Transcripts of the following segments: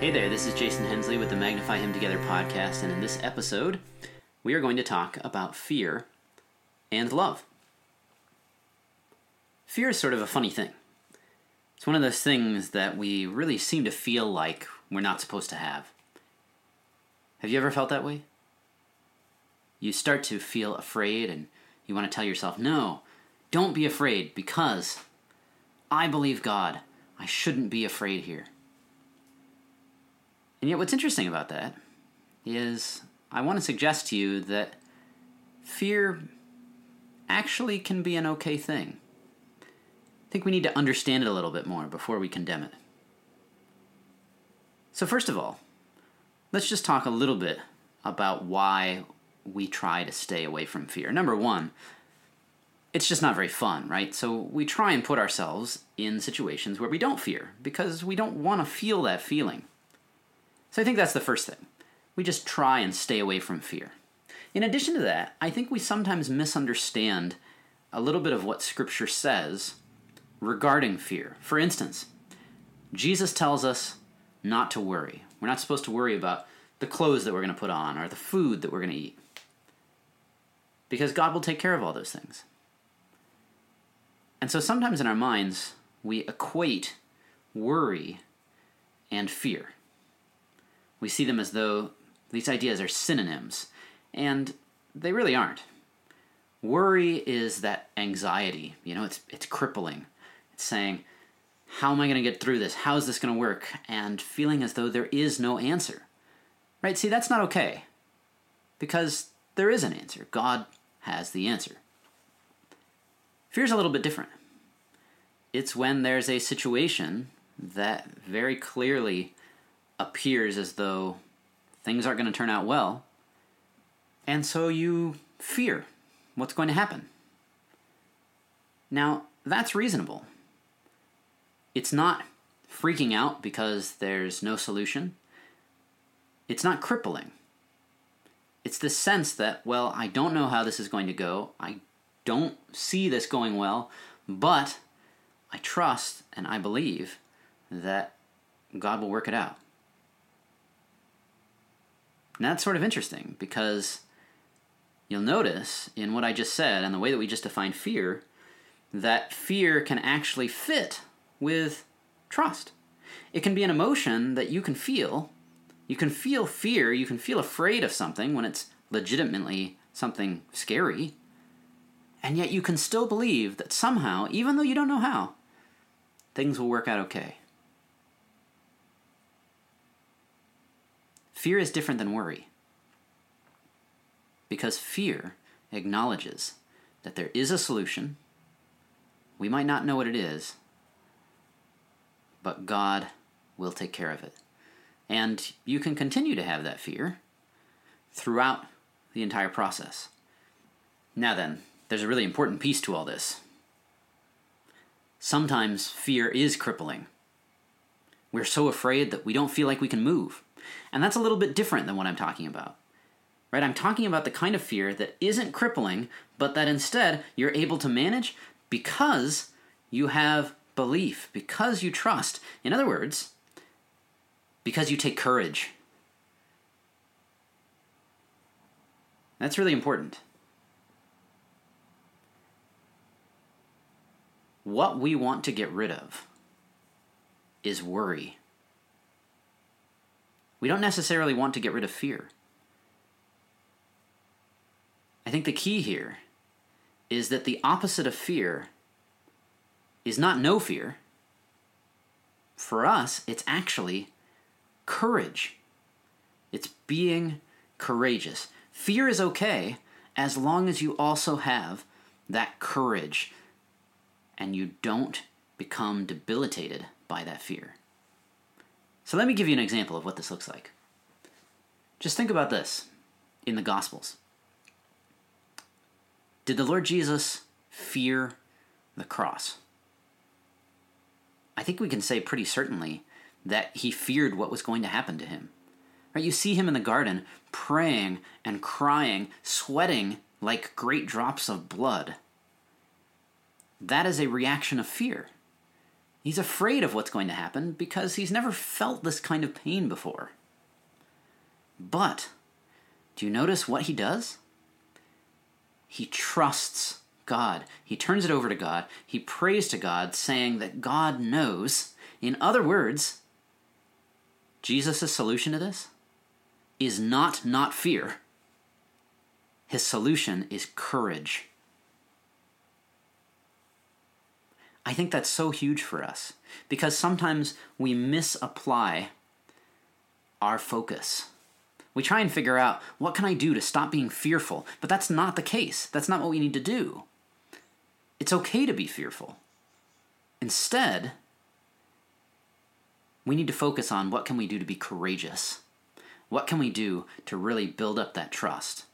Hey there, this is Jason Hensley with the Magnify Him Together podcast, and in this episode, we are going to talk about fear and love. Fear is sort of a funny thing. It's one of those things that we really seem to feel like we're not supposed to have. Have you ever felt that way? You start to feel afraid and you want to tell yourself, no, don't be afraid because I believe God. I shouldn't be afraid here. And yet, what's interesting about that is I want to suggest to you that fear actually can be an okay thing. I think we need to understand it a little bit more before we condemn it. So, first of all, let's just talk a little bit about why we try to stay away from fear. Number one, it's just not very fun, right? So we try and put ourselves in situations where we don't fear because we don't want to feel that feeling. So I think that's the first thing. We just try and stay away from fear. In addition to that, I think we sometimes misunderstand a little bit of what Scripture says regarding fear. For instance, Jesus tells us not to worry. We're not supposed to worry about the clothes that we're going to put on or the food that we're going to eat. Because God will take care of all those things. And so sometimes in our minds, we equate worry and fear. We see them as though these ideas are synonyms, and they really aren't. Worry is that anxiety, you know, it's, it's crippling. It's saying, How am I going to get through this? How is this going to work? And feeling as though there is no answer. Right? See, that's not okay. Because there is an answer. God has the answer. Fear's a little bit different. It's when there's a situation that very clearly appears as though things aren't going to turn out well, and so you fear what's going to happen. Now, that's reasonable. It's not freaking out because there's no solution. It's not crippling. It's the sense that, well, I don't know how this is going to go. I don't see this going well, but I trust and I believe that God will work it out. And that's sort of interesting because you'll notice in what I just said and the way that we just defined fear that fear can actually fit with trust. It can be an emotion that you can feel. You can feel fear, you can feel afraid of something when it's legitimately something scary. And yet you can still believe that somehow, even though you don't know how, things will work out okay. Fear is different than worry. Because fear acknowledges that there is a solution. We might not know what it is, but God will take care of it. And you can continue to have that fear throughout the entire process. Now, then, there's a really important piece to all this. Sometimes fear is crippling. We're so afraid that we don't feel like we can move. And that's a little bit different than what I'm talking about. Right? I'm talking about the kind of fear that isn't crippling, but that instead you're able to manage because you have belief, because you trust. In other words, because you take courage. That's really important. What we want to get rid of is worry. We don't necessarily want to get rid of fear. I think the key here is that the opposite of fear is not no fear. For us, it's actually courage. It's being courageous. Fear is okay as long as you also have that courage and you don't become debilitated by that fear. So let me give you an example of what this looks like. Just think about this in the Gospels. Did the Lord Jesus fear the cross? I think we can say pretty certainly that he feared what was going to happen to him. Right? You see him in the garden praying and crying, sweating like great drops of blood that is a reaction of fear. He's afraid of what's going to happen because he's never felt this kind of pain before. But, do you notice what he does? He trusts God. He turns it over to God. He prays to God, saying that God knows. In other words, Jesus' solution to this is not not fear. His solution is courage. I think that's so huge for us because sometimes we misapply our focus. We try and figure out what can I do to stop being fearful, but that's not the case. That's not what we need to do. It's okay to be fearful. Instead, we need to focus on what can we do to be courageous? What can we do to really build up that trust?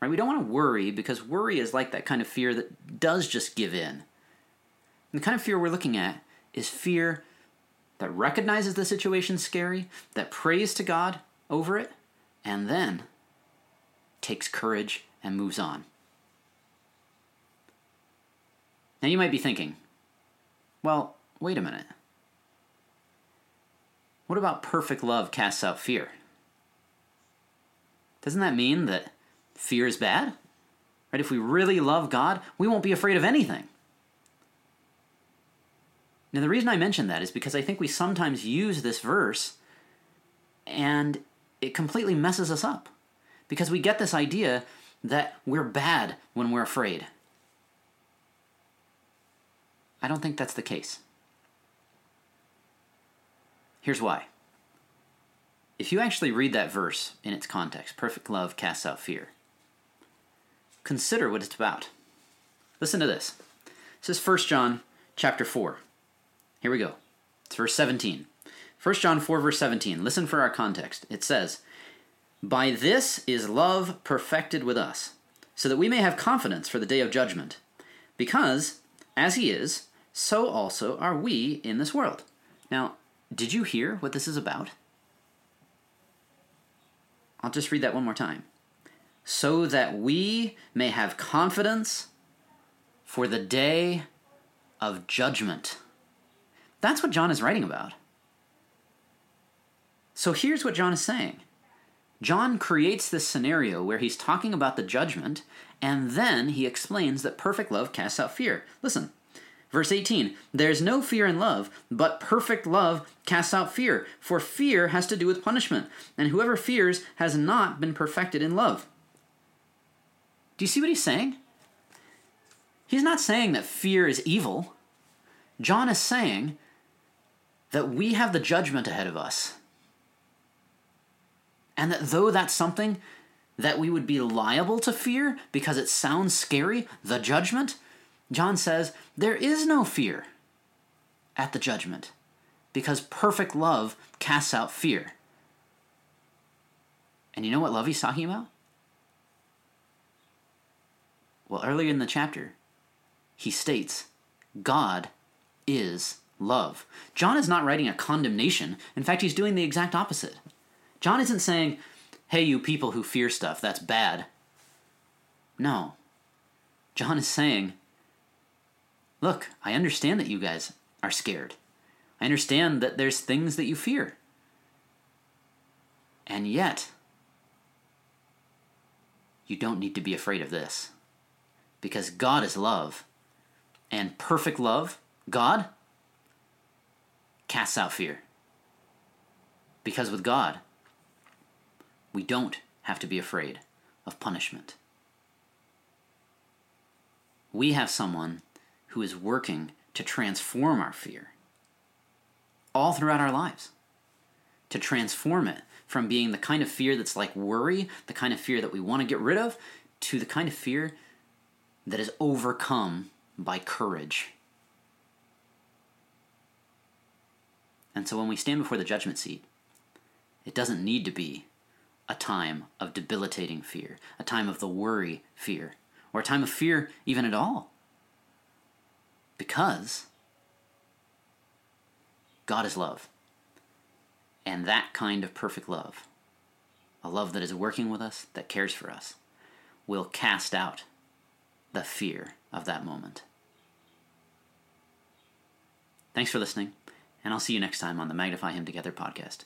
Right? We don't want to worry because worry is like that kind of fear that does just give in. And the kind of fear we're looking at is fear that recognizes the situation scary, that prays to God over it, and then takes courage and moves on. Now you might be thinking, well, wait a minute. What about perfect love casts out fear? Doesn't that mean that fear is bad? Right? If we really love God, we won't be afraid of anything. Now, the reason I mention that is because I think we sometimes use this verse and it completely messes us up. Because we get this idea that we're bad when we're afraid. I don't think that's the case. Here's why. If you actually read that verse in its context, perfect love casts out fear, consider what it's about. Listen to this. This is 1 John chapter 4. Here we go. It's verse 17. 1 John 4, verse 17. Listen for our context. It says, By this is love perfected with us, so that we may have confidence for the day of judgment. Because, as he is, so also are we in this world. Now, did you hear what this is about? I'll just read that one more time. So that we may have confidence for the day of judgment. That's what John is writing about. So here's what John is saying John creates this scenario where he's talking about the judgment, and then he explains that perfect love casts out fear. Listen, verse 18 There's no fear in love, but perfect love casts out fear, for fear has to do with punishment, and whoever fears has not been perfected in love. Do you see what he's saying? He's not saying that fear is evil. John is saying that we have the judgment ahead of us. And that though that's something that we would be liable to fear because it sounds scary, the judgment, John says there is no fear at the judgment because perfect love casts out fear. And you know what love he's talking about? Well, earlier in the chapter, he states God is love. John is not writing a condemnation. In fact, he's doing the exact opposite. John isn't saying, hey, you people who fear stuff, that's bad. No. John is saying, look, I understand that you guys are scared. I understand that there's things that you fear. And yet, you don't need to be afraid of this. Because God is love. And perfect love, God, casts out fear. Because with God, we don't have to be afraid of punishment. We have someone who is working to transform our fear all throughout our lives, to transform it from being the kind of fear that's like worry, the kind of fear that we want to get rid of, to the kind of fear that is overcome by courage And so when we stand before the judgment seat, it doesn't need to be a time of debilitating fear, a time of the worry fear, or a time of fear even at all. Because God is love. And that kind of perfect love, a love that is working with us, that cares for us, will cast out the fear of that moment. Thanks for listening. And I'll see you next time on the Magnify Him Together podcast.